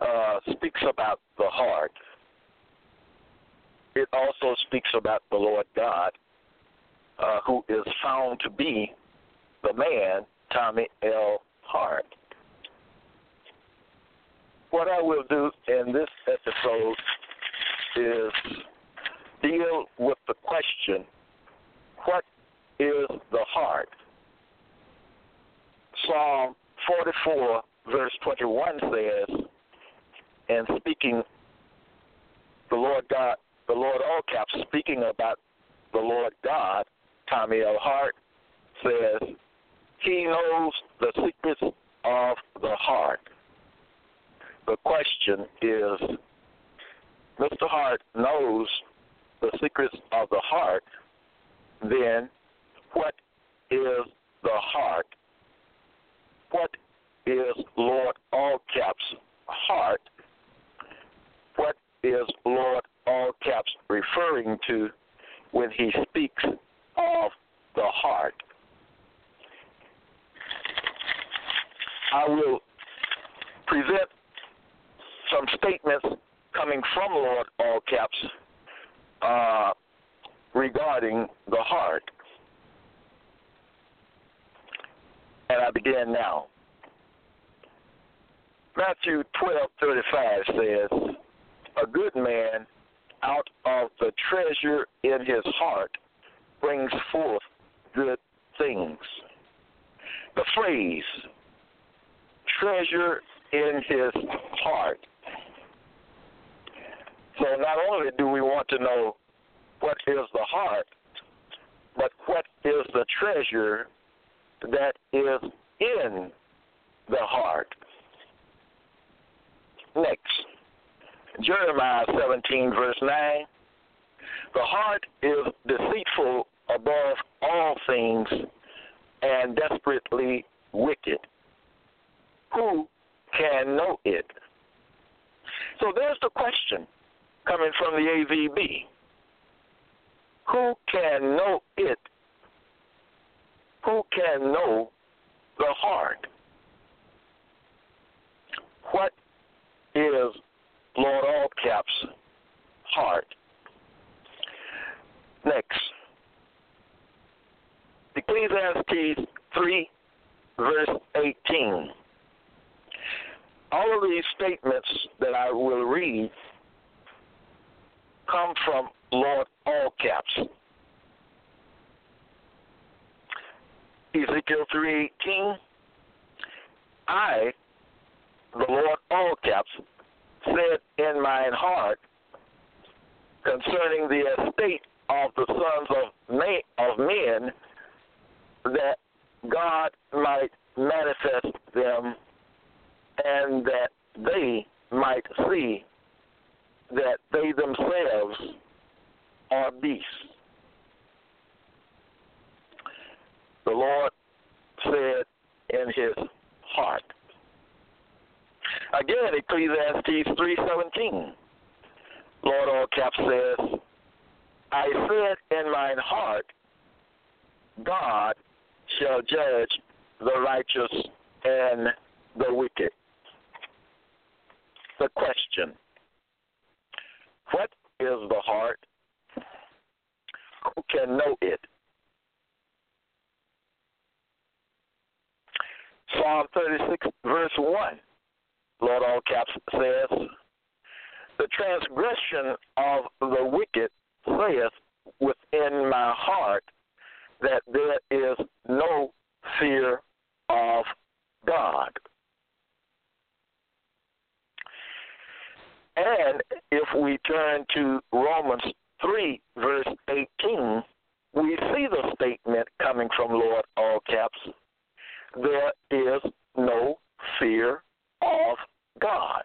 uh, speaks about the heart. It also speaks about the Lord God, uh, who is found to be the man, Tommy L. Hart. What I will do in this episode is deal with the question what is the heart? Psalm 44, verse 21 says, and speaking, the Lord God, the Lord all caps, speaking about the Lord God, Tommy L. Hart says, He knows the secrets of the heart. The question is, Mr. Hart knows the secrets of the heart, then what is the heart? What is Lord all caps heart? Is Lord all caps referring to when he speaks of the heart? I will present some statements coming from Lord all caps uh, regarding the heart. And I begin now. Matthew 12:35 says, "A good man out of the treasure in his heart brings forth good things." The phrase treasure in his heart. So not only do we want to know what is the heart, but what is the treasure that is in the heart. Next, Jeremiah 17, verse 9. The heart is deceitful above all things and desperately wicked. Who can know it? So there's the question coming from the AVB. Who can know it? Who can know the heart? What is Lord All Caps' heart? Next, Ecclesiastes 3, verse 18. All of these statements that I will read come from Lord All Caps. Ezekiel 3:18 I the Lord all caps said in mine heart concerning the estate of the sons of men, of men that God might manifest them and that they might see that they themselves are beasts. The Lord said in his heart. Again, Ecclesiastes 3.17. Lord all caps says, I said in mine heart, God shall judge the righteous and the wicked. The question What is the heart? Who can know it? Psalm 36, verse 1. Lord all caps says, The transgression of the wicked saith within my heart that there is no fear of God. And if we turn to Romans 3, verse 18, we see the statement coming from Lord all caps there is no fear of God.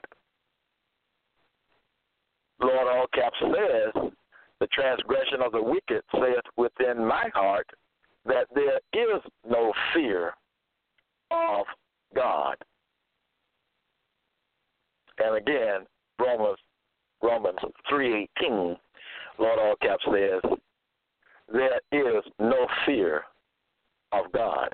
Lord all caps says, the transgression of the wicked saith within my heart that there is no fear of God. And again, Romans Romans three eighteen, Lord all caps says, there is no fear of God.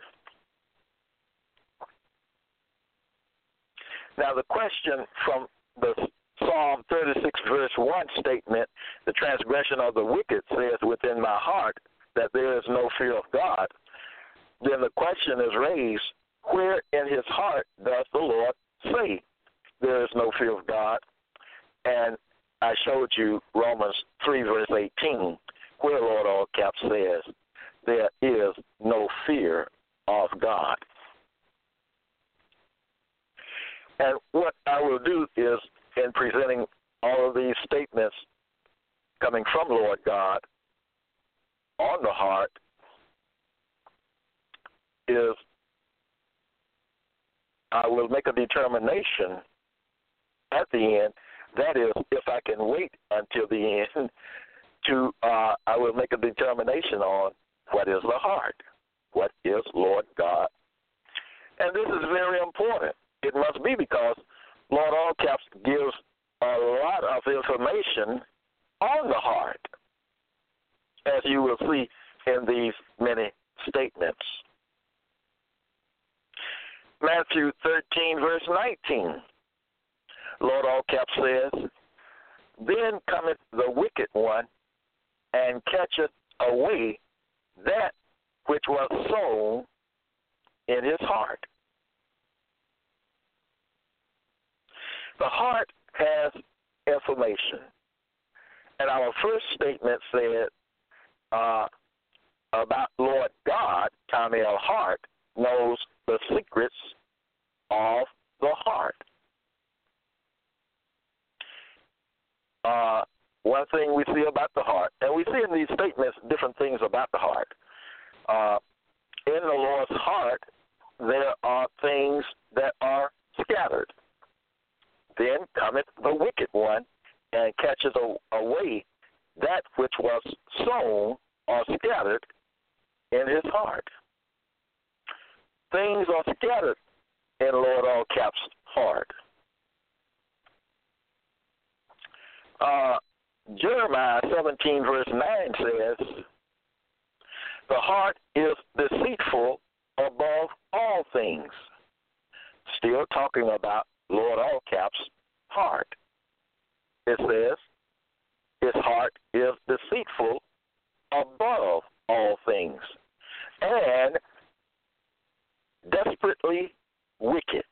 Now, the question from the Psalm 36, verse 1 statement, the transgression of the wicked says within my heart that there is no fear of God, then the question is raised where in his heart does the Lord say there is no fear of God? And I showed you Romans 3, verse 18, where Lord all caps says there is no fear of God. And what I will do is, in presenting all of these statements coming from Lord God on the heart, is I will make a determination at the end. That is, if I can wait until the end, to uh, I will make a determination on what is the heart, what is Lord God, and this is very important it must be because Lord All Caps gives a lot of information on the heart, as you will see in these many statements. Matthew 13, verse 19. Lord All Caps says, Then cometh the wicked one and catcheth away that which was sown in his heart. The heart has information. And our first statement said uh, about Lord God, Tommy L. Hart knows the secrets of the heart. Uh, one thing we see about the heart, and we see in these statements different things about the heart. Uh, in the Lord's heart, there are things that are scattered. Then cometh the wicked one and catches away that which was sown or scattered in his heart. Things are scattered in Lord All Caps' heart. Uh, Jeremiah 17, verse 9 says, The heart is deceitful above all things. Still talking about Lord all caps, heart. It says, his heart is deceitful above all things and desperately wicked.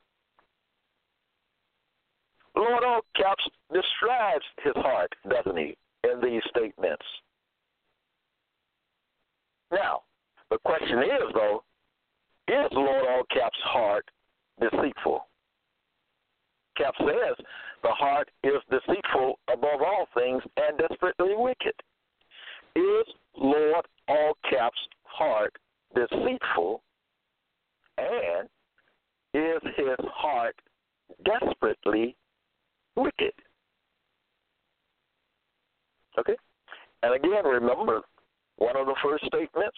Lord all caps describes his heart, doesn't he, in these statements? Now, the question is, though, is Lord all caps heart deceitful? Cap says, the heart is deceitful above all things and desperately wicked. Is Lord all caps heart deceitful and is his heart desperately wicked? Okay? And again, remember one of the first statements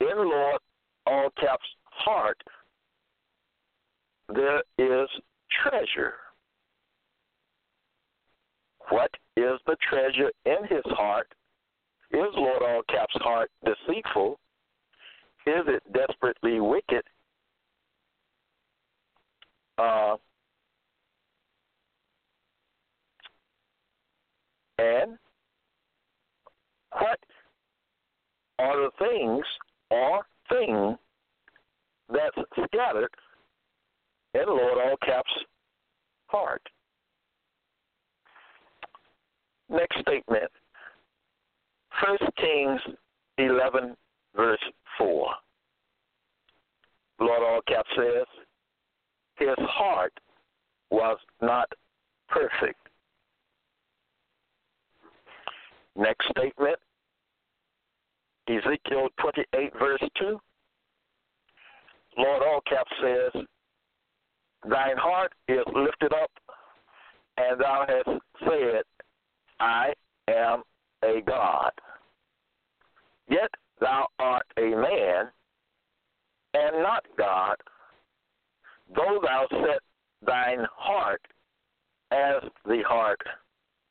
in Lord all caps heart, there is treasure. What is the treasure in his heart? Is Lord all caps heart deceitful? Is it desperately wicked? Uh, and what are the things or thing that's scattered and Lord, all caps, heart. Next statement. First Kings 11, verse 4. Lord all caps says, his heart was not perfect. Next statement, Ezekiel 28, verse 2. Lord all caps says, Thine heart is lifted up, and thou hast said, I am a God. Yet thou art a man, and not God, though thou set thine heart as the heart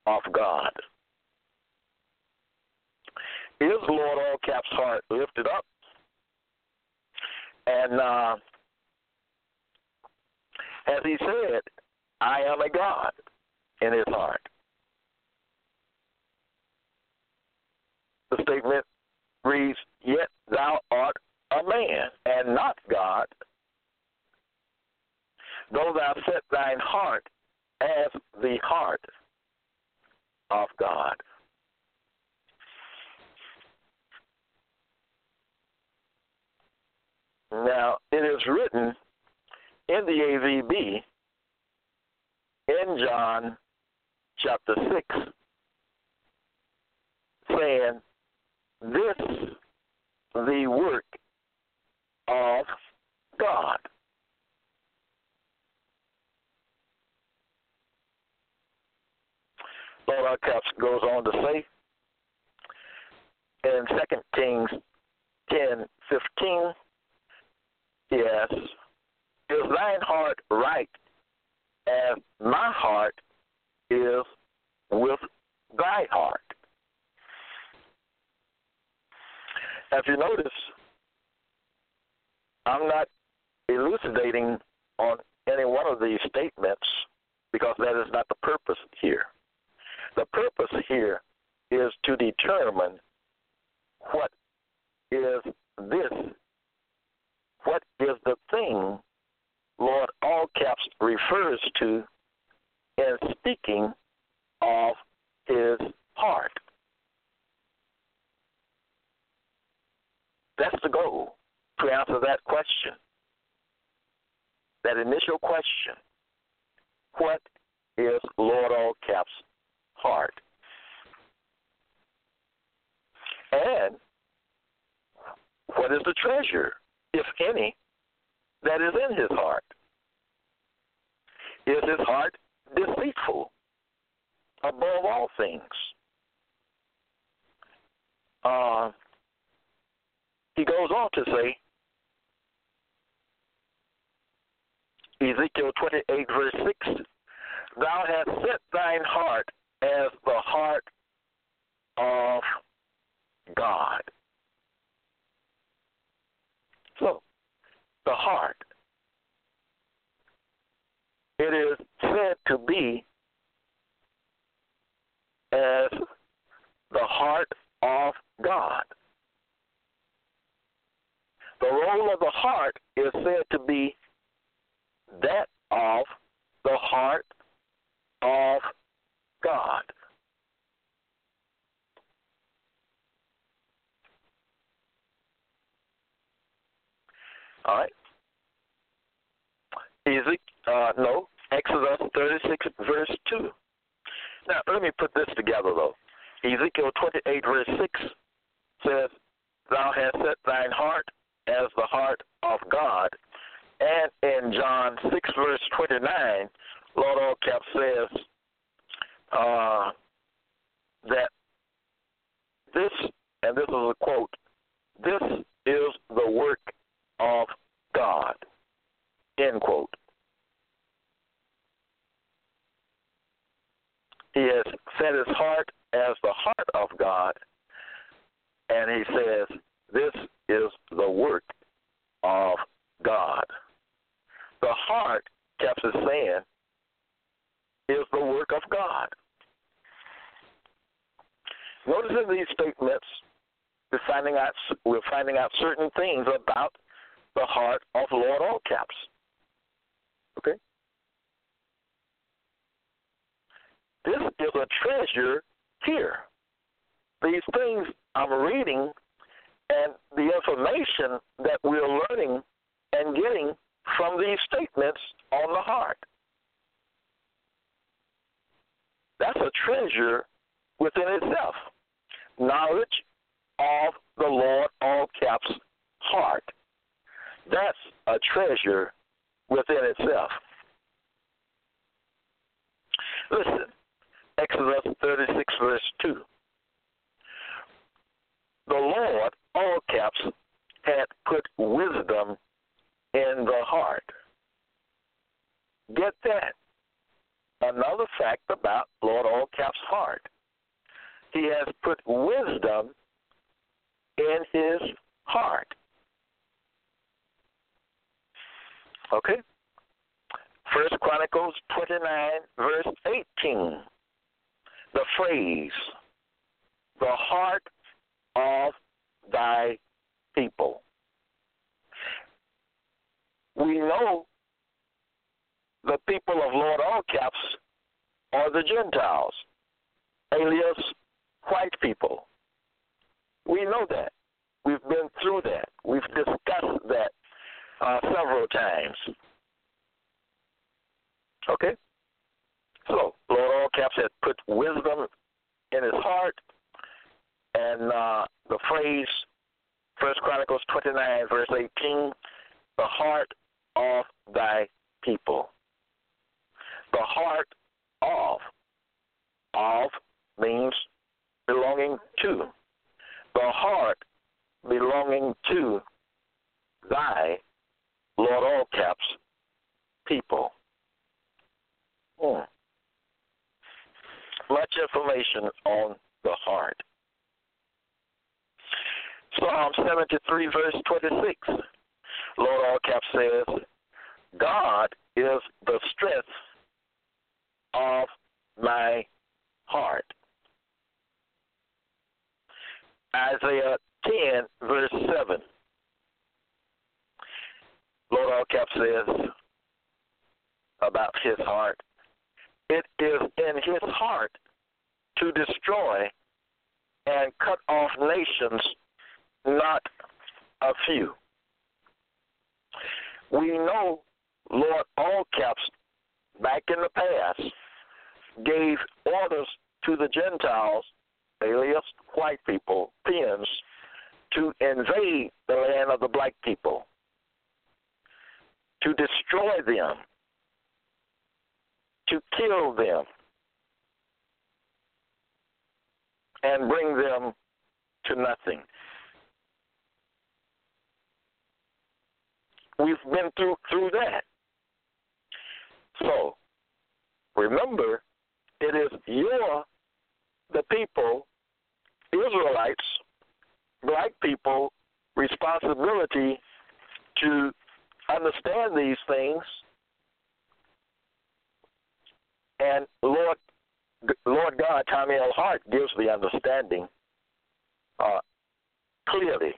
of God. Is Lord all caps heart lifted up? And uh, as he said, I am a God in his heart. The statement reads, Yet thou art a man and not God, though thou set thine heart as the heart of God. Now, it is written in the AVB in John chapter 6, saying, This the work of God. Lord Caps goes on to say in 2 Kings 10 15, yes, is thine heart right as my heart is with thy heart? If you notice, I'm not elucidating on any one of these statements because that is not the purpose here. The purpose here is to determine what is this, what is the thing Lord all caps refers to in speaking of his heart. That's the goal to answer that question. That initial question. What is Lord all caps heart? And what is the treasure, if any, that is in his heart? Is his heart deceitful above all things? Uh, he goes on to say, Ezekiel 28, verse 6, Thou hast set thine heart as the heart of God. So, the heart. It is said be as the heart of God. The role of the heart is said to be that of the heart of God. All right. Ezekiel, uh, no, Exodus 36, verse 2. Now, let me put this together, though. Ezekiel 28, verse 6 says, Thou hast set thine heart as the heart of God. And in John 6, verse 29, Lord Allcap says uh, that this, and this is a quote, this is the work of God, end quote. He has set his heart as the heart of God, and he says, This is the work of God. The heart, Caps is saying, is the work of God. Notice in these statements, we're finding out we're finding out certain things about the heart of Lord All Caps. Okay? This is a treasure here. These things I'm reading and the information that we're learning and getting from these statements on the heart. That's a treasure within itself. Knowledge of the Lord, all caps, heart. That's a treasure within itself. Listen, Exodus 36, verse 2. The Lord, all caps, had put wisdom in the heart. Get that. Another fact about Lord All Caps' heart. He has put wisdom in his heart. Okay? First Chronicles 29, verse 18. The phrase, the heart of thy people. We know the people of Lord All Caps are the Gentiles, alias white people. We know that. We've been through that. We've discussed that uh, several times. Okay? So, Lord All Caps had put wisdom in his heart, and uh, the phrase, First Chronicles 29, verse 18, the heart of thy people. The heart of. Of means belonging to. The heart belonging to thy, Lord all caps, people. Hmm. Much information on the heart. Psalm 73, verse 26. Lord all caps says, God is the strength of my heart. Isaiah 10, verse 7. Lord All Cap says about his heart, it is in his heart to destroy and cut off nations, not a few. We know Lord All Caps back in the past gave orders to the Gentiles, alias white people, Peons, to invade the land of the black people, to destroy them, to kill them, and bring them to nothing. We've been through through that. So remember it is your, the people, Israelites, black people, responsibility to understand these things. And Lord, Lord God, Tommy L. Hart gives the understanding uh, clearly,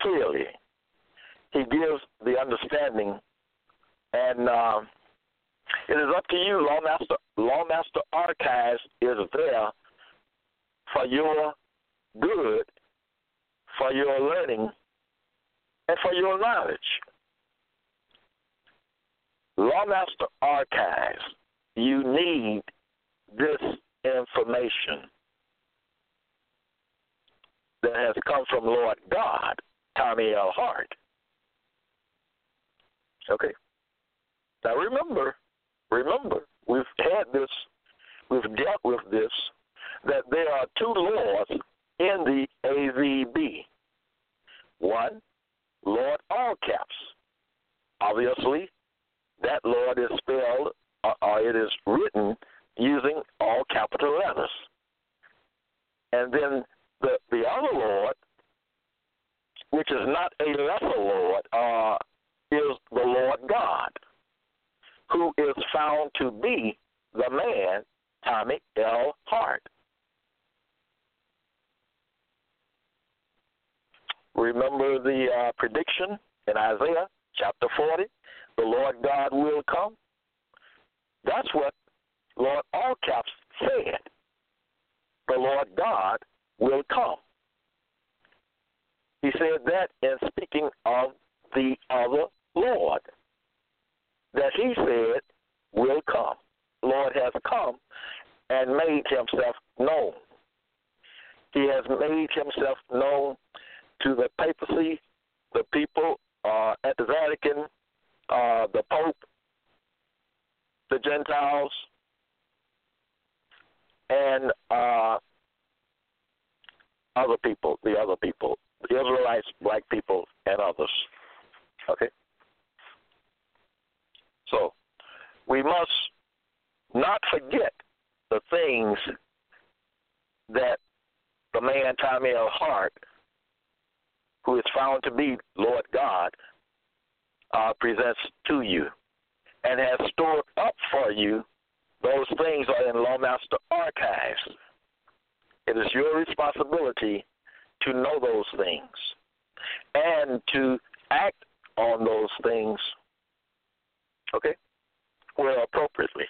clearly. He gives the understanding, and um, it is up to you. Lawmaster, Lawmaster Archives is there for your good, for your learning, and for your knowledge. Lawmaster Archives, you need this information that has come from Lord God, Tommy L. Hart. Okay. Now remember, Remember, we've had this, we've dealt with this, that there are two laws in the AVB. One, Lord all caps. Obviously, that Lord is spelled or, or it is written using all capital letters. And then the the other Lord, which is not a lesser Lord, uh, is the Lord God who is found to be the man, Tommy L. Hart. Remember the uh, prediction in Isaiah chapter 40? The Lord God will come. That's what Lord All Caps said. the Lord God will come. He said that in speaking of the other Lord that he said will come. Lord has come and made himself known. He has made himself known to the papacy, the people uh, at the Vatican, uh, the Pope, the Gentiles, and uh, other people, the other people, the Israelites, black people, and others. Okay? So, we must not forget the things that the man Tommy L. Hart, who is found to be Lord God, uh, presents to you and has stored up for you. Those things are in Lawmaster archives. It is your responsibility to know those things and to act on those things, okay, well, appropriately.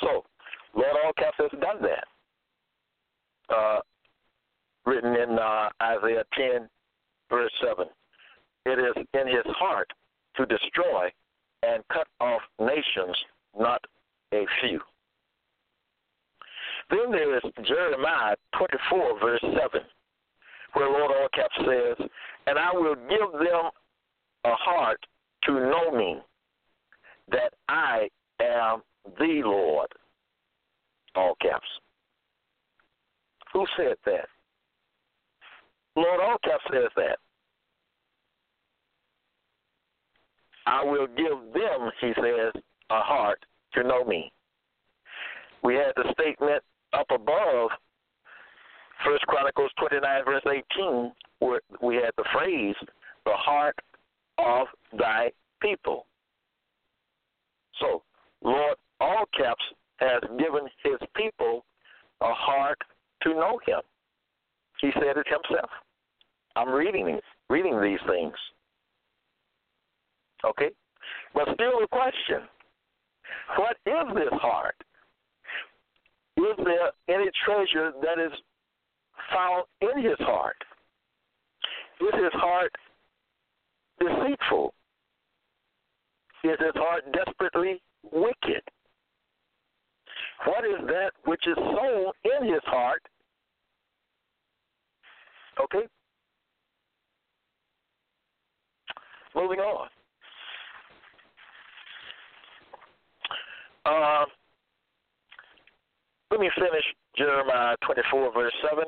So, Lord All Caps has done that. Uh, written in uh, Isaiah 10, verse 7. It is in his heart to destroy and cut off nations, not a few. Then there is Jeremiah 24, verse 7, where Lord All Caps says, And I will give them a heart to know me, that I am the Lord. All caps. Who said that? Lord All Caps says that. I will give them, he says, a heart to know me. We had the statement up above, First Chronicles 29, verse 18, where we had the phrase, the heart of thy people. So, Lord All Caps has given his people a heart to know him. He said it himself. I'm reading reading these things. Okay? But still the question, what is this heart? Is there any treasure that is found in his heart? Is his heart deceitful? Is his heart desperately wicked? What is that which is sown in his heart? Okay? Moving on. Uh, let me finish Jeremiah 24, verse 7.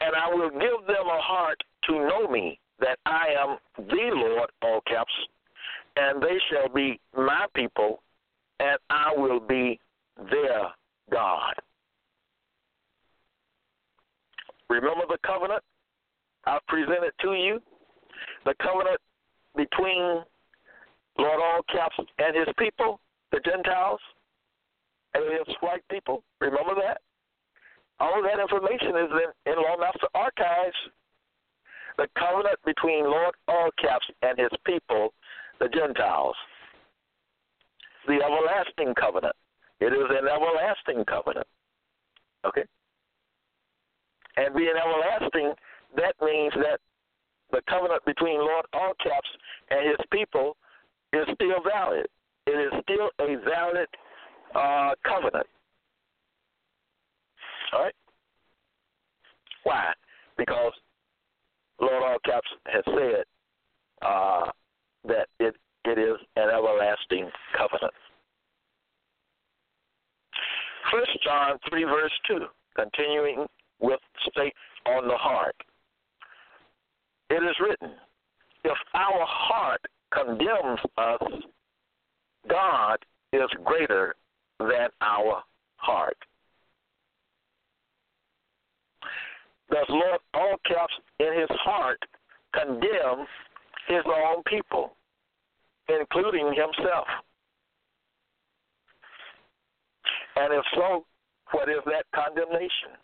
And I will give them a heart to know me, that I am the Lord, all caps, and they shall be my people, and I will be their God. Remember the covenant I presented to you? The covenant between Lord All Caps and his people, the Gentiles, and his white people. Remember that? All that information is in, in Lawmaster Archives. The covenant between Lord All Caps and his people, the Gentiles. The everlasting covenant. It is an everlasting covenant. Okay? And being everlasting, that means that the covenant between Lord All Caps and his people is still valid. It is still a valid uh, covenant. All right? Why? Because Lord All Caps has said uh, that it, it is an everlasting covenant. First John 3, verse 2, continuing with state on the heart. It is written, if our heart condemns us, God is greater than our heart. Does Lord all caps in his heart condemn his own people, including himself? And if so, what is that condemnation?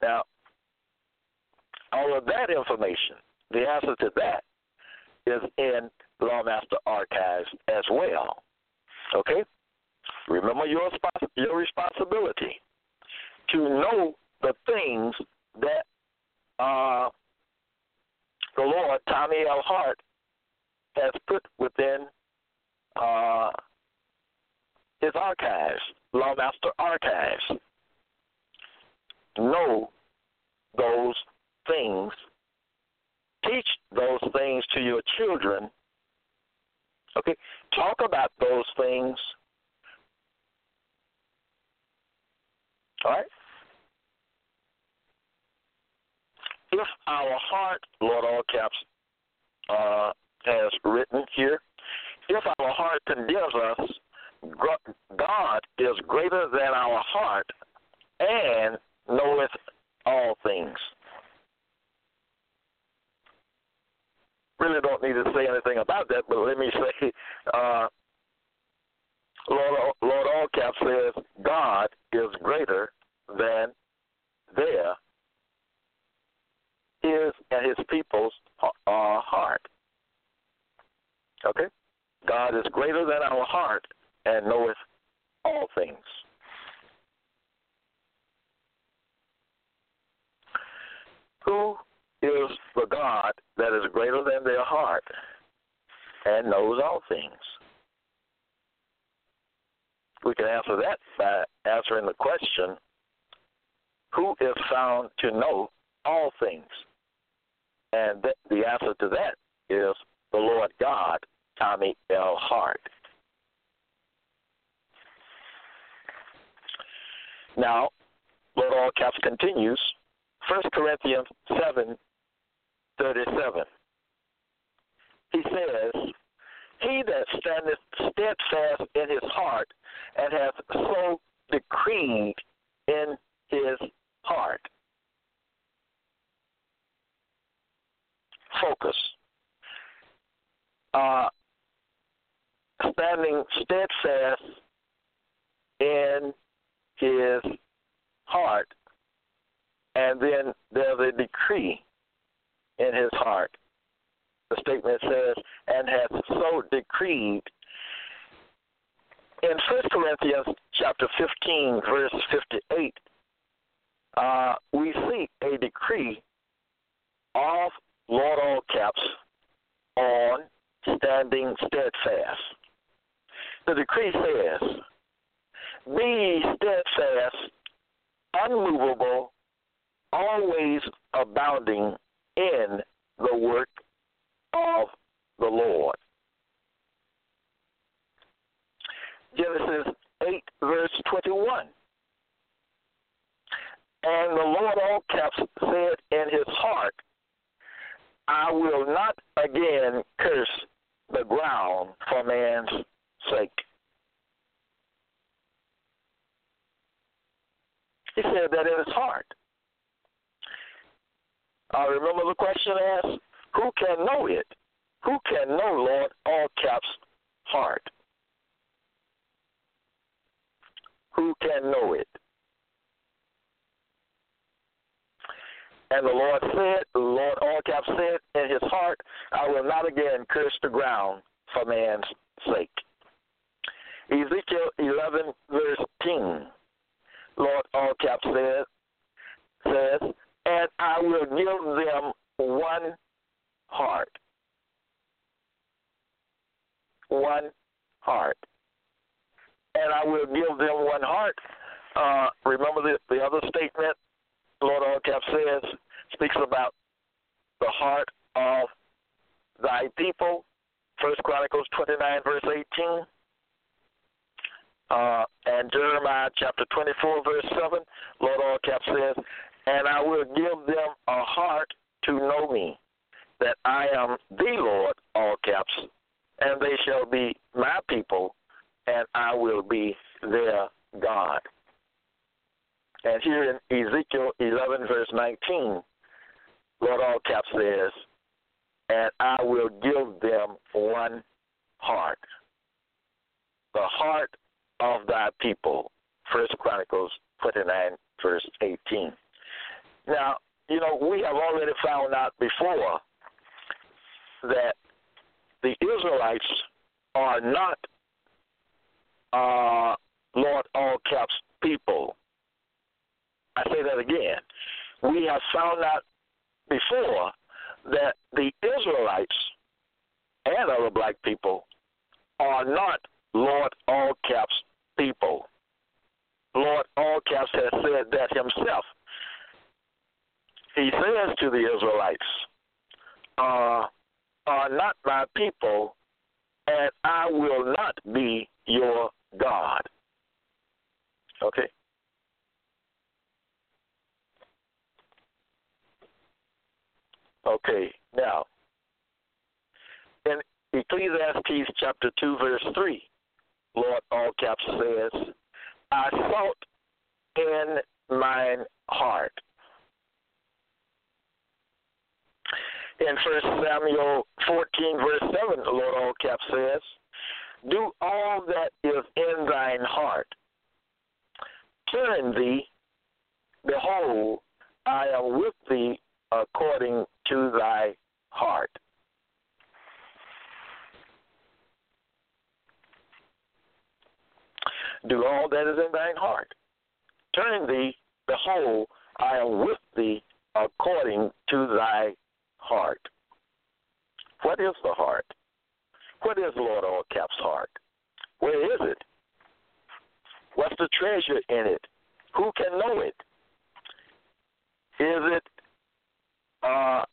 Now, all of that information, the answer to that is in Lawmaster Archives as well. Okay? Remember your, your responsibility to know the things that uh, the Lord, Tommy L. Hart, has put within uh, his archives, Lawmaster Archives. Know those things. Teach those things to your children. Okay? Talk about those things. All right? If our heart, Lord all caps, uh, has written here, if our heart condemns us, God is greater than our heart and knoweth all things. Really don't need to say anything about that, but let me say, uh, Lord, Lord Allcap says God is greater than their, his and his people's uh, heart. Okay? God is greater than our heart and knoweth all things. Who is the God that is greater than their heart and knows all things? We can answer that by answering the question who is found to know all things? And th- the answer to that is the Lord God, Tommy L. Hart. Now, Lord All Caps continues, 1 Corinthians 7 37. He says, He that standeth steadfast in his heart and hath so decreed in his heart. Focus. Uh, standing steadfast in his heart, and then there's a decree in his heart. The statement says, and hath so decreed. In 1 Corinthians chapter 15, verse 58, uh, we see a decree of Lord all caps on standing steadfast. The decree says, Be steadfast, unmovable, always abounding in the work of the Lord. Genesis 8, verse 21. And the Lord all caps said in his heart, I will not again curse the ground for man's sake. He said that in his heart. I remember the question asked, who can know it? Who can know, Lord, all caps, heart? Who can know it? And the Lord said, the Lord all caps said in his heart, I will not again curse the ground for man's sake. Ezekiel 11, verse 10, Lord all caps says, says, and I will give them one heart. One heart. And I will give them one heart. Uh, remember the, the other statement Lord all cap says, speaks about the heart of thy people. First Chronicles 29, verse 18. Uh, and Jeremiah chapter 24, verse 7, Lord all cap says, And I will give them a heart to know me, that I am the Lord, all caps, and they shall be my people, and I will be their God. And here in Ezekiel 11, verse 19, Lord all caps says, And I will give them one heart. The heart of thy people. First Chronicles 29, verse 18. Now, you know, we have already found out before that the Israelites are not uh, Lord all caps people. I say that again. We have found out before that the Israelites and other black people are not Lord all caps people. Lord all caps has said that himself. He says to the Israelites, uh, are not my people, and I will not be your God. Okay? Okay, now, in Ecclesiastes chapter 2, verse 3, Lord all caps says, I thought in mine heart. In First Samuel 14, verse 7, the Lord all caps says, Do all that is in thine heart. Turn thee, behold, I am with thee according to thy heart. Do all that is in thine heart. Turn thee, behold, I am with thee according to thy heart. What is the heart? What is Lord All Caps' heart? Where is it? What's the treasure in it? Who can know it? Is it uh,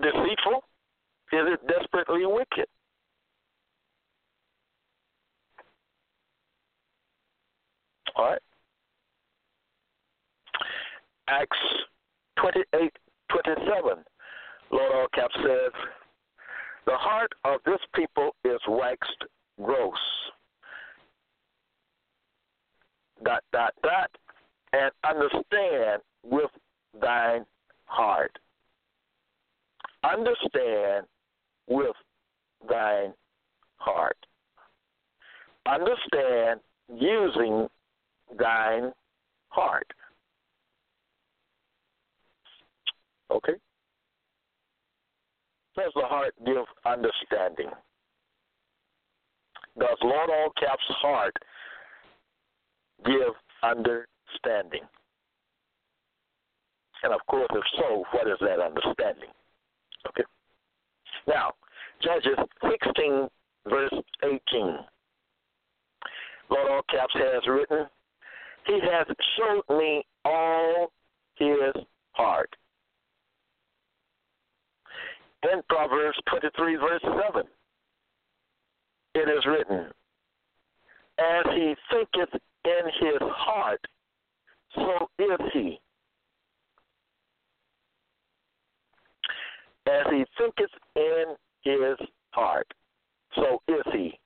deceitful? Is it desperately wicked? All right. Acts 28 27. Lord All Cap says, The heart of this people is waxed gross. Dot, dot, dot. And understand with thine heart. Understand with thine heart. Understand using thine heart. Okay? Does the heart give understanding? Does Lord All Caps' heart give understanding? And of course, if so, what is that understanding? Okay. Now, Judges 16, verse 18. Lord All Caps has written, He has showed me all his heart. In Proverbs 23, verse 7, it is written, As he thinketh in his heart, so is he. As he thinketh in his heart, so is he.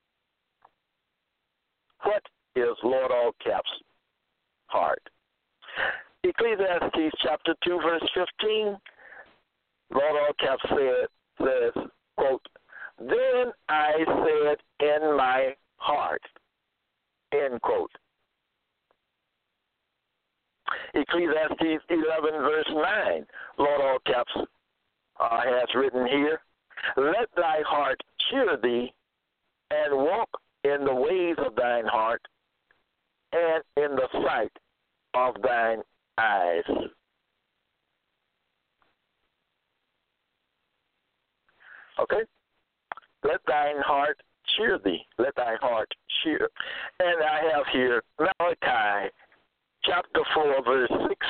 What is Lord All Caps' heart? Ecclesiastes chapter 2, verse 15, Lord All Caps said, says, quote, Then I said in my heart, end quote. Ecclesiastes 11, verse 9, Lord All Caps uh, has written here, Let thy heart cheer thee, and walk in the ways of thine heart, and in the sight of thine eyes. Okay? Let thine heart cheer thee. Let thy heart cheer. And I have here Malachi chapter 4, verse 6.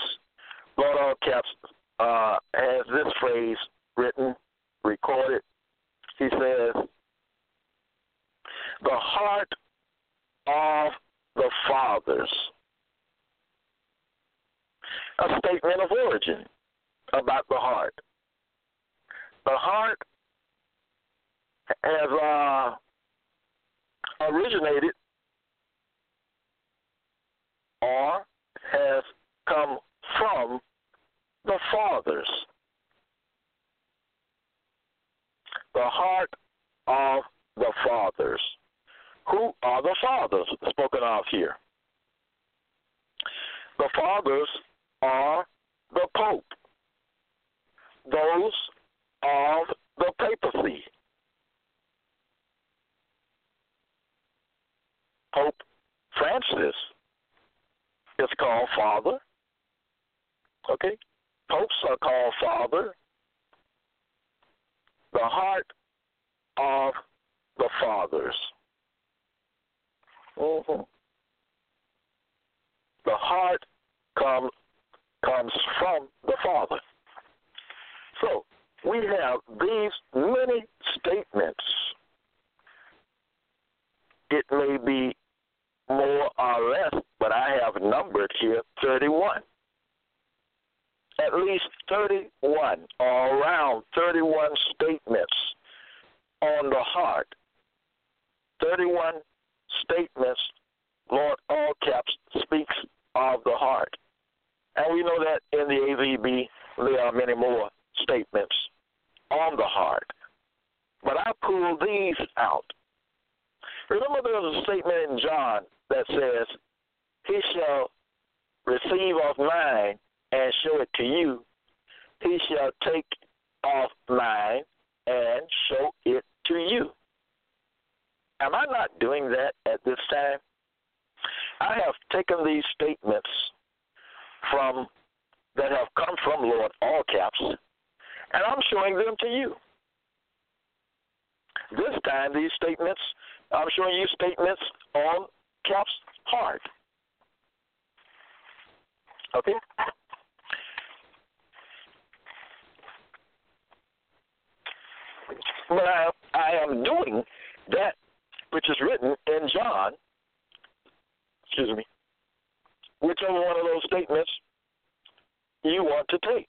Lord all caps uh, has this phrase written, recorded. He says, The heart of the fathers. A statement of origin about the heart. The heart has uh, originated or has come from the fathers. the heart of the fathers. Who are the fathers spoken of here? The fathers are the Pope, those of the papacy. Pope Francis is called Father. Okay? Popes are called Father the heart of the fathers. Mm-hmm. The heart comes comes from the Father. So we have these many statements. It may be more or less, but I have numbered here 31. At least 31 or around 31 statements on the heart. 31 statements, Lord, all caps, speaks of the heart. And we know that in the AVB there are many more statements on the heart. But I pulled these out. Remember there was a statement in John that says, He shall receive of mine and show it to you. He shall take off mine and show it to you. Am I not doing that at this time? I have taken these statements from that have come from Lord all caps, and I'm showing them to you. This time, these statements, I'm showing you statements on caps heart. Okay? But I, I am doing that which is written in John, excuse me, whichever one of those statements you want to take.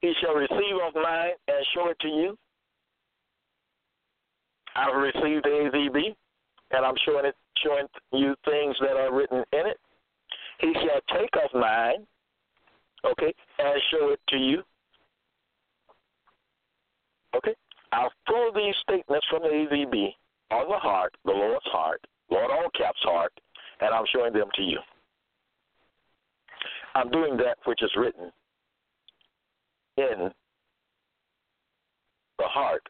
He shall receive of mine and show it to you. I've received the AVB, and I'm showing it, showing you things that are written in it. He shall take of mine, okay, and show it to you. Okay, I'll pull these statements from the AVB on the heart, the Lord's heart, Lord all caps heart, and I'm showing them to you. I'm doing that which is written in the heart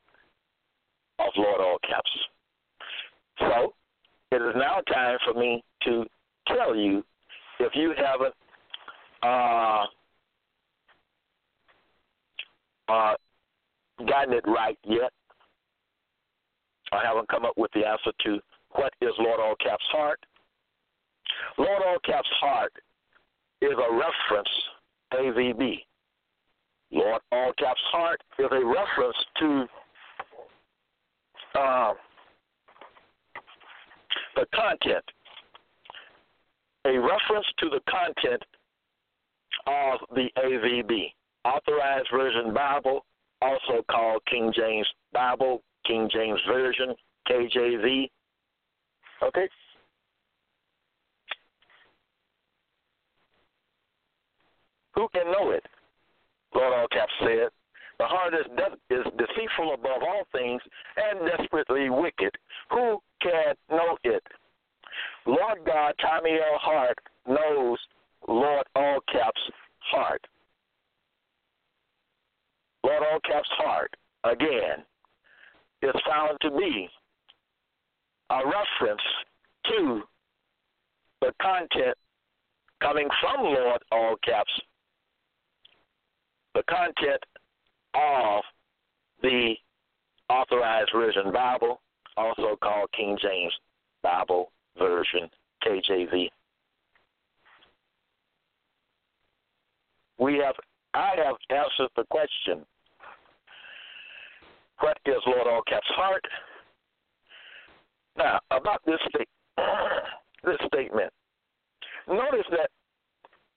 of Lord all caps. So it is now time for me to tell you if you haven't uh, uh, gotten it right yet, I haven't come up with the answer to what is Lord all caps heart. Lord all caps heart is a reference, AVB. Lord all caps heart is a reference to uh, the content, a reference to the content of the AVB, Authorized Version Bible, also called King James Bible, King James Version, KJV. Okay? Who can know it? Lord all caps said. The heart is, de- is deceitful above all things and desperately wicked. Who can know it? Lord God, Tommy L. Hart knows Lord all caps heart. Lord all caps heart, again, is found to be a reference to the content coming from Lord all caps the content of the Authorized Version Bible, also called King James Bible Version, KJV. We have, I have answered the question, what is Lord All Caps heart? Now, about this, this statement, notice that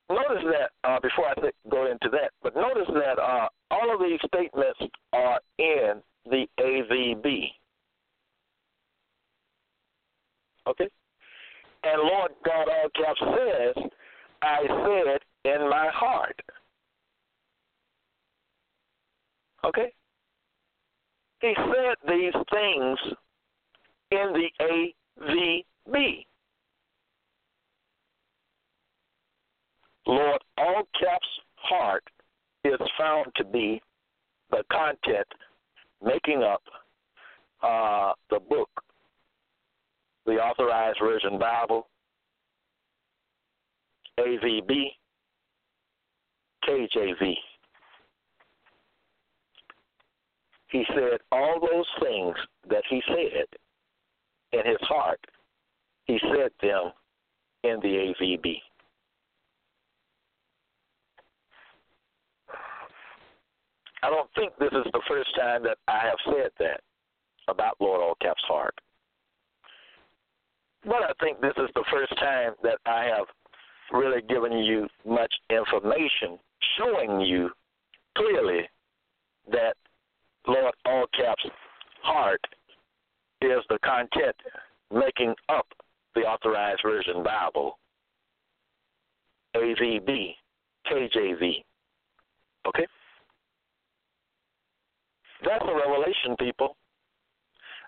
notice that uh, before I th- go into that, but notice that uh, all of these statements are in the AVB. Okay? And Lord God all caps says, I said in my heart. Okay? He said these things in the AVB. Lord, all caps heart is found to be the content making up uh, the book, the Authorized Version Bible, AVB, KJV. He said all those things that he said in his heart, he said them in the AVB. I don't think this is the first time that I have said that about Lord All Caps Heart. But I think this is the first time that I have really given you much information showing you clearly that Lord All Caps Heart is the content making up the Authorized Version Bible, AVB, KJV. Okay? That's a revelation, people.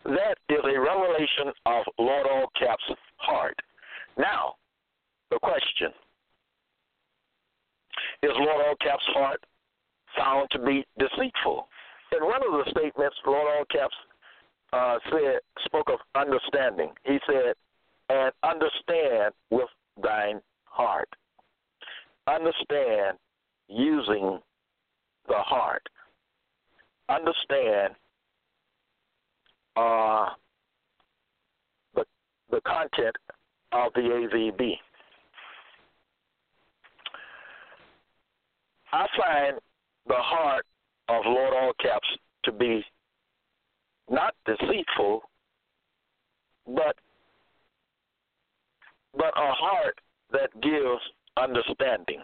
That is a revelation of Lord All Caps' heart. Now, the question is Lord All Caps' heart found to be deceitful? In one of the statements, Lord All Caps uh, said, spoke of understanding. He said, and understand with thine heart. Understand using the heart. Understand uh, the the content of the AVB. I find the heart of Lord All Caps to be not deceitful, but but a heart that gives understanding.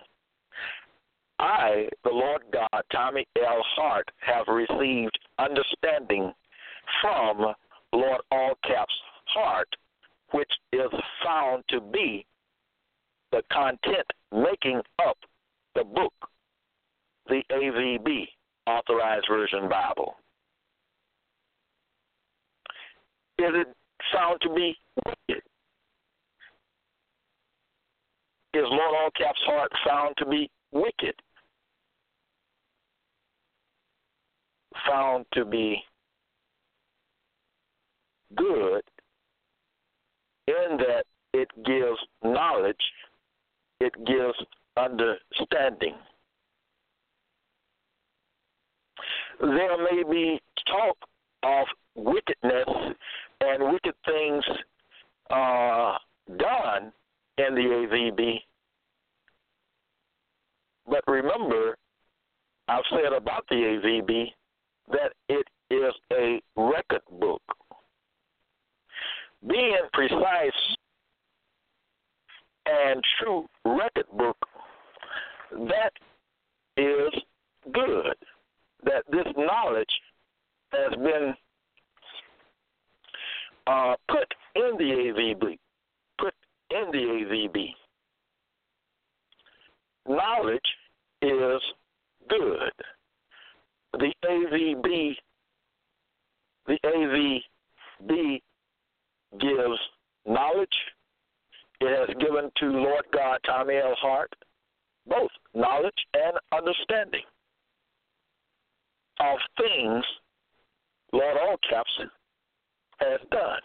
I, the Lord God, Tommy L. Hart, have received understanding from Lord All Caps Heart, which is found to be the content making up the book, the AVB, Authorized Version Bible. Is it found to be wicked? Is Lord All Caps Heart found to be wicked? Found to be good in that it gives knowledge, it gives understanding. There may be talk of wickedness and wicked things uh, done in the AVB. But remember, I've said about the AVB that it is a record book. Being precise and true record book, that is good. That this knowledge has been uh, put in the AVB, put in the AVB. Knowledge is good. The AVB, the AVB gives knowledge. It has given to Lord God Tommy L. Hart both knowledge and understanding of things Lord All Caps has done.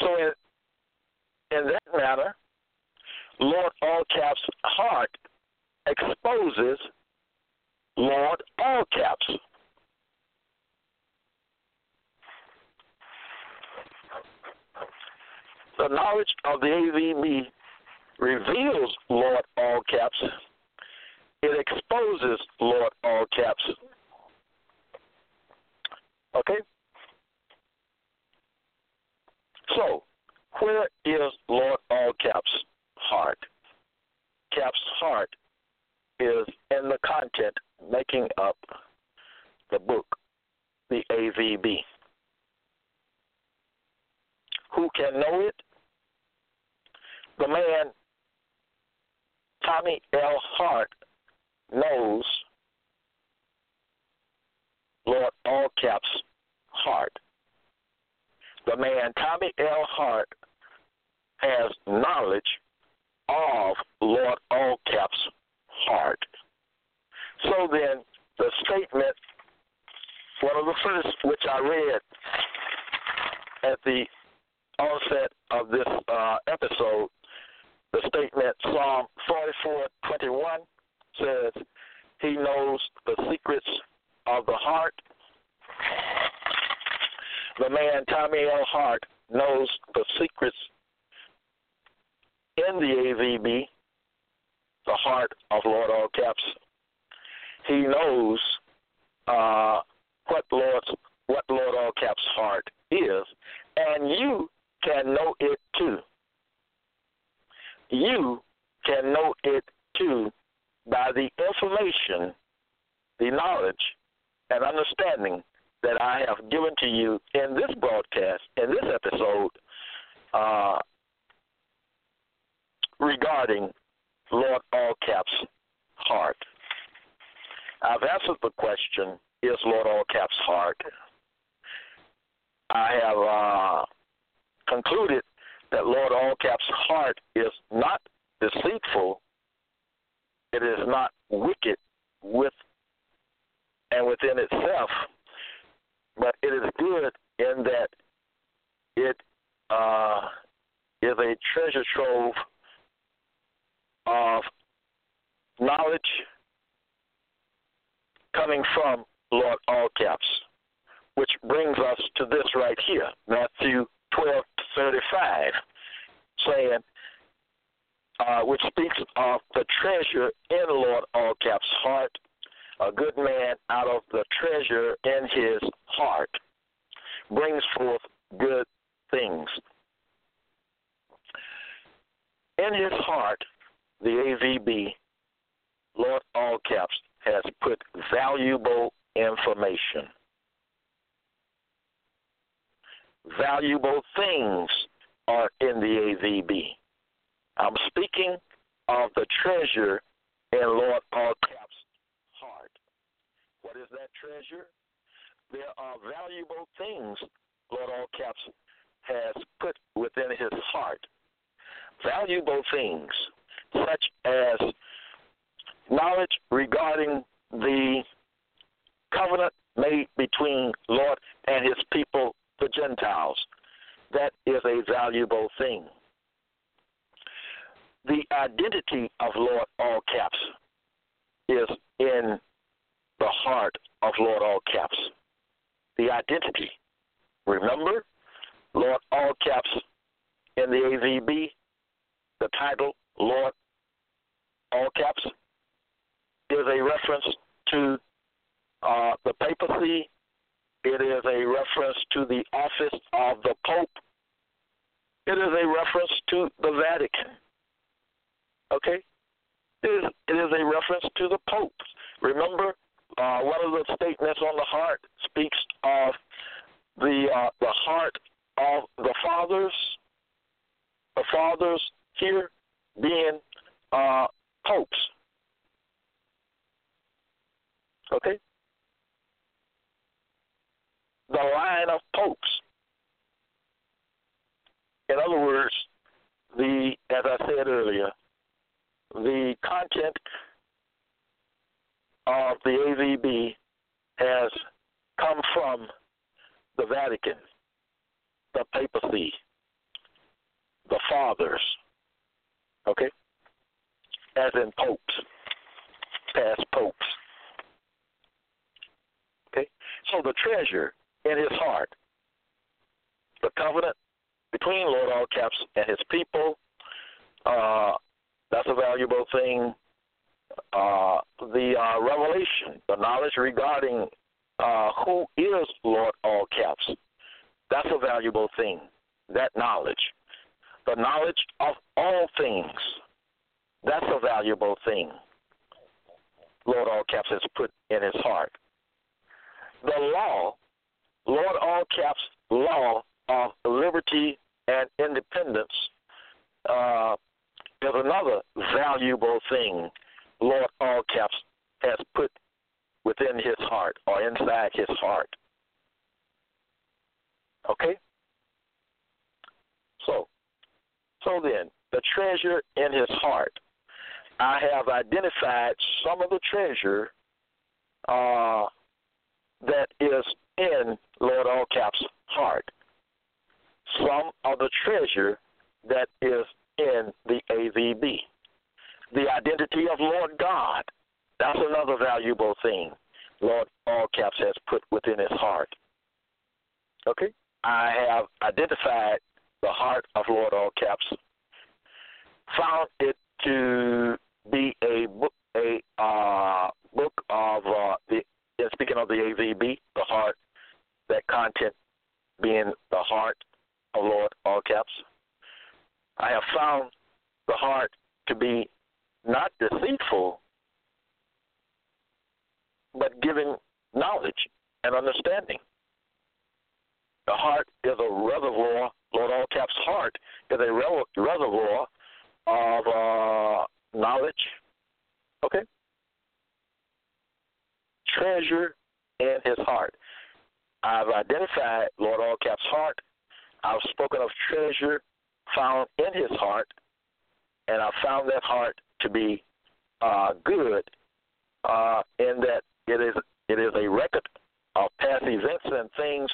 So in, in that matter, Lord All Caps heart exposes Lord All Caps. The knowledge of the AVB reveals Lord All Caps. It exposes Lord All Caps. Okay? So, where is Lord All Caps' heart? Cap's heart is in the content making up the book, the AVB. Who can know it? The man, Tommy L. Hart, knows Lord All Caps' heart. The man, Tommy L. Hart, has knowledge of Lord All Caps' heart. So then, the statement, one of the first which I read at the onset of this uh, episode, the statement Psalm 44:21 says, "He knows the secrets of The heart. The man Tommy L. Hart knows the secrets in the AVB, the heart of Lord All Caps. He knows uh, what Lord's what Lord All Caps heart is, and you can know it too. You can know it too by the information, the knowledge, and understanding that I have given to you in this broadcast, in this episode, uh, regarding Lord All Caps' heart. I've answered the question, is Lord All Caps' heart? I have uh, concluded that Lord All Caps' heart is not deceitful, it is not wicked with and within itself, but it is good in that it uh, is a treasure trove of knowledge coming from Lord All Caps, which brings us to this right here, Matthew 12 35, saying, uh, which speaks of the treasure in Lord All Caps' heart. A good man out of the treasure in his heart brings forth good things. In his heart, the AVB, Lord All Caps, has put valuable information. Valuable things are in the AVB. I'm speaking of the treasure in Lord All Caps' heart. What is that treasure? There are valuable things Lord All Caps has put within his heart. Valuable things such as knowledge regarding the covenant made between Lord and his people, the Gentiles. That is a valuable thing. The identity of Lord All Caps is in the heart of Lord All Caps. The identity. Remember, Lord All Caps in the AVB, the title Lord All Caps is a reference to uh, the papacy. It is a reference to the office of the Pope. It is a reference to the Vatican. Okay? It is, a reference to the Pope. Remember, uh, one of the statements on the heart speaks of the uh, the heart of the fathers. The fathers here being uh, popes. Okay? The line of popes. In other words, the as I said earlier, the content of the AVB has come from the Vatican, the papacy, the fathers, okay? As in popes, past popes. Okay? So the treasure in his heart, the covenant between Lord All Caps and his people, uh, that's a valuable thing. Uh, the uh, revelation, the knowledge regarding uh, who is Lord All Caps, that's a valuable thing. That knowledge. The knowledge of all things, that's a valuable thing. Lord All Caps has put in his heart. The law, Lord All Caps law of liberty and independence uh, is another valuable thing Lord All Caps has put within his heart or inside his heart. Okay? So, so then, the treasure in his heart. I have identified some of the treasure uh, that is in Lord All Caps' heart. Some of the treasure that is in the AVB. The identity of Lord God, that's another valuable thing. Lord all caps has put within his heart. Okay? I have identified the heart of Lord all caps, found it to be a book, a uh, book of uh, the. Speaking of the AVB, the heart, that content being the heart of Lord all caps. I have found the heart to be not deceitful, but giving knowledge and understanding. The heart is a reservoir, Lord all caps heart is a reservoir of uh, knowledge. Okay? Treasure in his heart. I've identified Lord all caps heart. I've spoken of treasure found in his heart, and I found that heart to be uh, good uh, in that it is it is a record of past events and things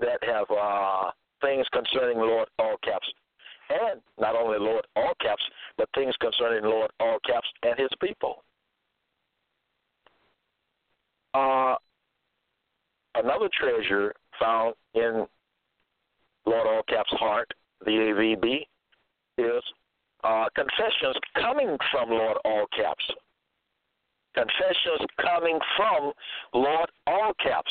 that have uh, things concerning Lord all caps, and not only Lord all caps, but things concerning Lord all caps and His people. Uh, another treasure found in Lord all caps heart, the AVB, is uh, confessions coming from Lord all caps. Confessions coming from Lord all caps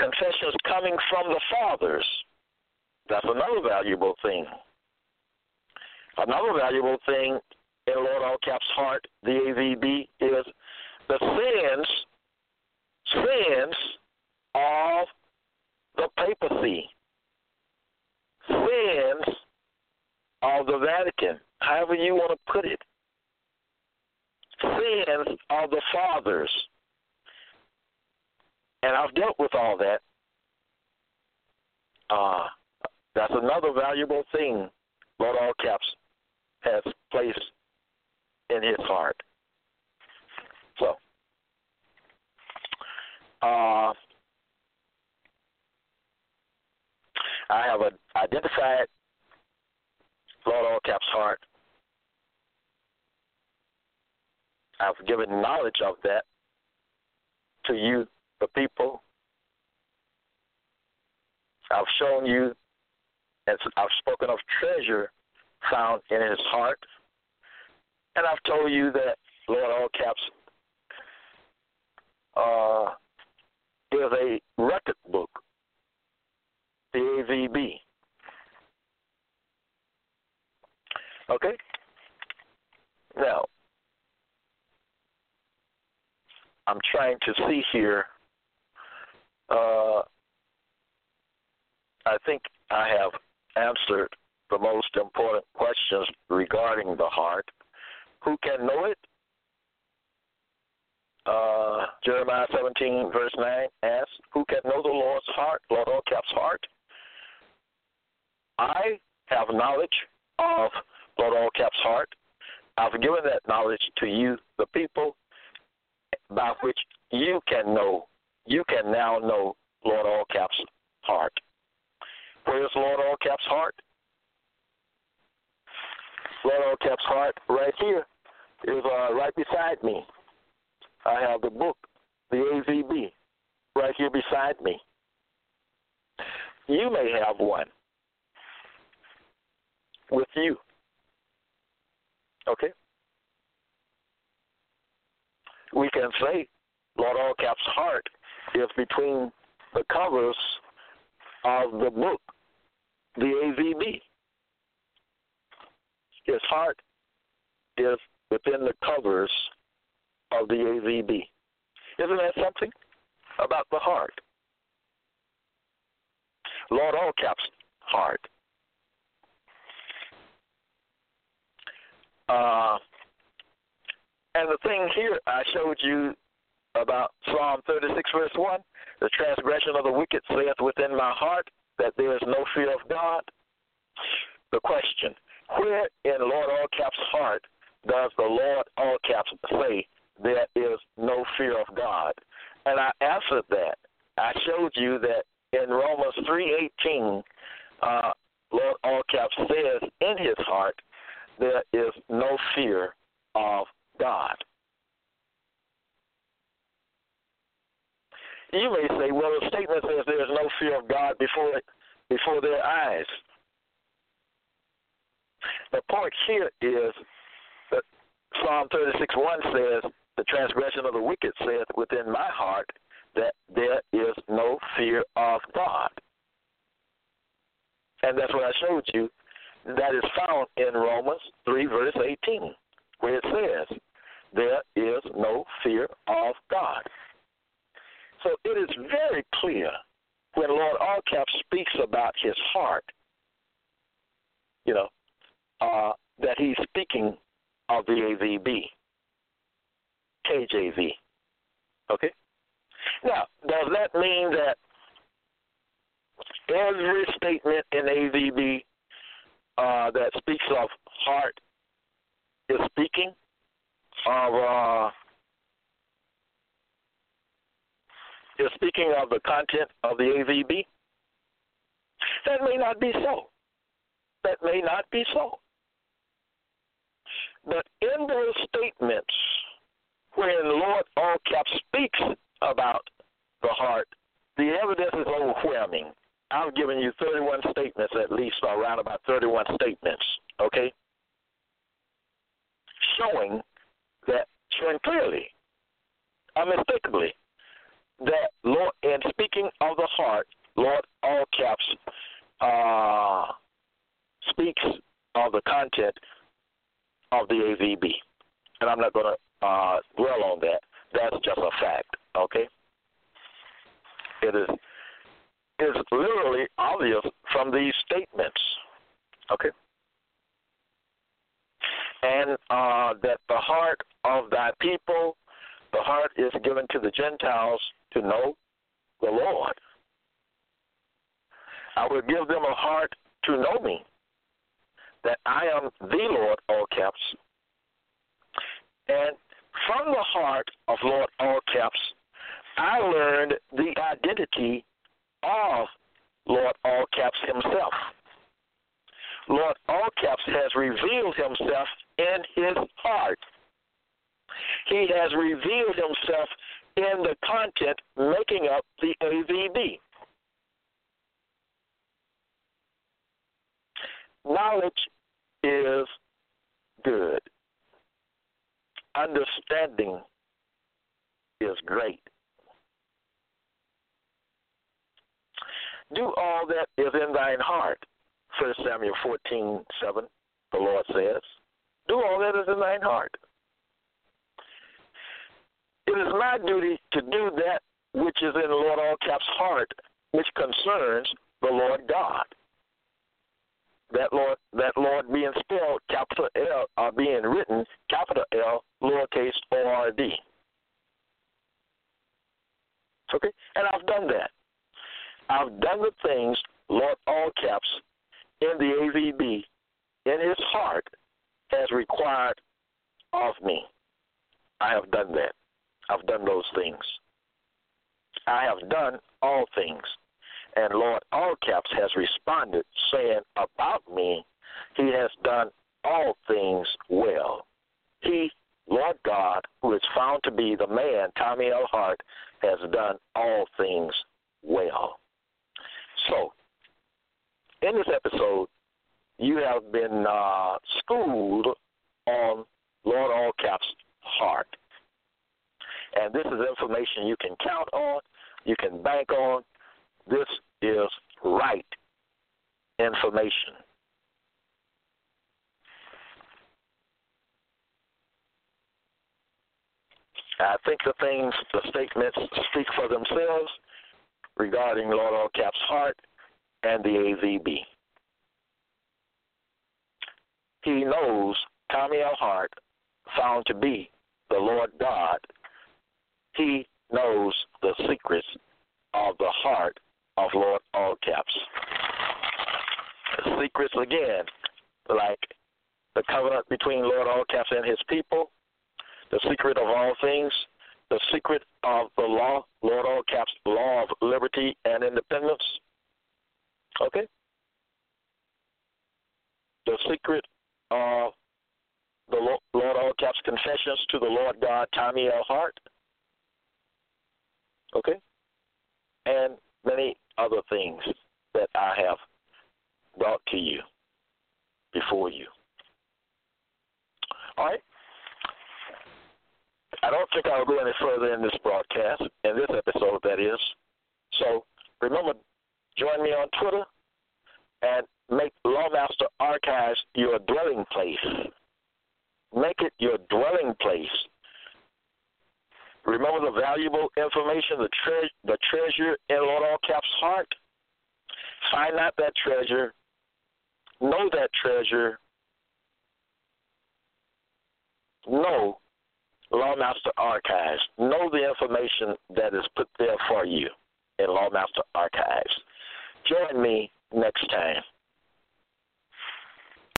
confessions coming from the fathers. That's another valuable thing. Another valuable thing in Lord All Caps heart, the AVB, is the sins, sins of the papacy, sins of the Vatican, however you want to put it, sins of the fathers, and I've dealt with all that. Uh, that's another valuable thing Lord All Caps has placed in his heart. So, uh, I have identified Lord All Caps' heart. I've given knowledge of that to you the people. I've shown you, and I've spoken of treasure found in his heart, and I've told you that Lord All Caps uh, is a record book, the AVB. Okay? Now, I'm trying to see here uh, I think I have answered the most important questions regarding the heart. Who can know it? Uh, Jeremiah 17, verse 9 asks, Who can know the Lord's heart, Lord all caps heart? I have knowledge of Lord all caps heart. I've given that knowledge to you, the people, by which you can know you can now know Lord All Caps' heart. Where's Lord All Caps' heart? Lord All Caps' heart right here is uh, right beside me. I have the book, the AVB, right here beside me. You may have one with you. Okay? We can say, Lord All Caps' heart is between the covers of the book, the AVB. His heart is within the covers of the AVB. Isn't that something about the heart? Lord All Caps heart. Uh, and the thing here I showed you about Psalm 36, verse 1. The transgression of the wicked saith within my heart that there is no fear of God. The question, where in Lord All Caps' heart does the Lord All Caps say there is no fear of God? And I answered that. I showed you that in Romans 3.18, uh, Lord All Caps says in his heart there is no fear of God. you may say, well, the statement says there is no fear of God before before their eyes. The point here is that Psalm 36 1 says, The transgression of the wicked saith within my heart that there is no fear of God. And that's what I showed you. That is found in Romans 3, verse 18, where it says, There is no fear of God. So it is very clear when Lord Allcap speaks about his heart, you know, uh, that he's speaking of the AVB, KJV. Okay? Now, does that mean that every statement in AVB uh, that speaks of heart is speaking of uh, is speaking of the content of the AVB? That may not be so. That may not be so. But in those statements, when Lord all caps speaks about the heart, the evidence is overwhelming. I've given you 31 statements, at least or around about 31 statements, okay? Showing that, showing clearly, unmistakably, that Lord, in speaking of the heart, Lord, all caps, uh, speaks of the content of the AVB. And I'm not going to uh, dwell on that. That's just a fact, okay? It is is literally obvious from these statements, okay? And uh, that the heart of thy people, the heart is given to the Gentiles to know the Lord. I will give them a heart to know me, that I am the Lord, all caps. And from the heart of Lord, all caps, I learned the identity of Lord, all caps himself. Lord, all caps has revealed himself in his heart. He has revealed himself in the content making up the AVB. Knowledge is good. Understanding is great. Do all that is in thine heart. 1 Samuel 14, 7, the Lord says. Do all that is in thine heart. It is my duty to do that which is in Lord All Caps' heart, which concerns the Lord God. That Lord, that Lord being spelled capital L, uh, being written capital L, lowercase O R D. Okay, and I've done that. I've done the things Lord All Caps in the AVB in His heart has required of me. I have done that. I've done those things. I have done all things. And Lord All Caps has responded saying about me, He has done all things well. He, Lord God, who is found to be the man, Tommy L. Hart, has done all things well. So, in this episode, you have been uh, schooled on Lord All Caps' heart. And this is information you can count on, you can bank on. This is right information. I think the things, the statements speak for themselves regarding Lord All Caps' heart and the AVB. He knows Tommy L. Hart, found to be the Lord God he knows the secrets of the heart of Lord All Caps. Secrets again, like the covenant between Lord All Caps and his people, the secret of all things, the secret of the law, Lord All Caps law of liberty and independence. Okay? The secret of the Lord All Caps confessions to the Lord God, Tommy L. Hart. Okay? and many other things that I have brought to you before you. All right. I don't think I'll go any further in this broadcast, in this episode, that is. So remember, join me on Twitter and make Lawmaster Archives your dwelling place. Make it your dwelling place. Remember the valuable information, the, tre- the treasure in Lord All Caps' heart? Find out that treasure. Know that treasure. Know Lawmaster Archives. Know the information that is put there for you in Lawmaster Archives. Join me next time.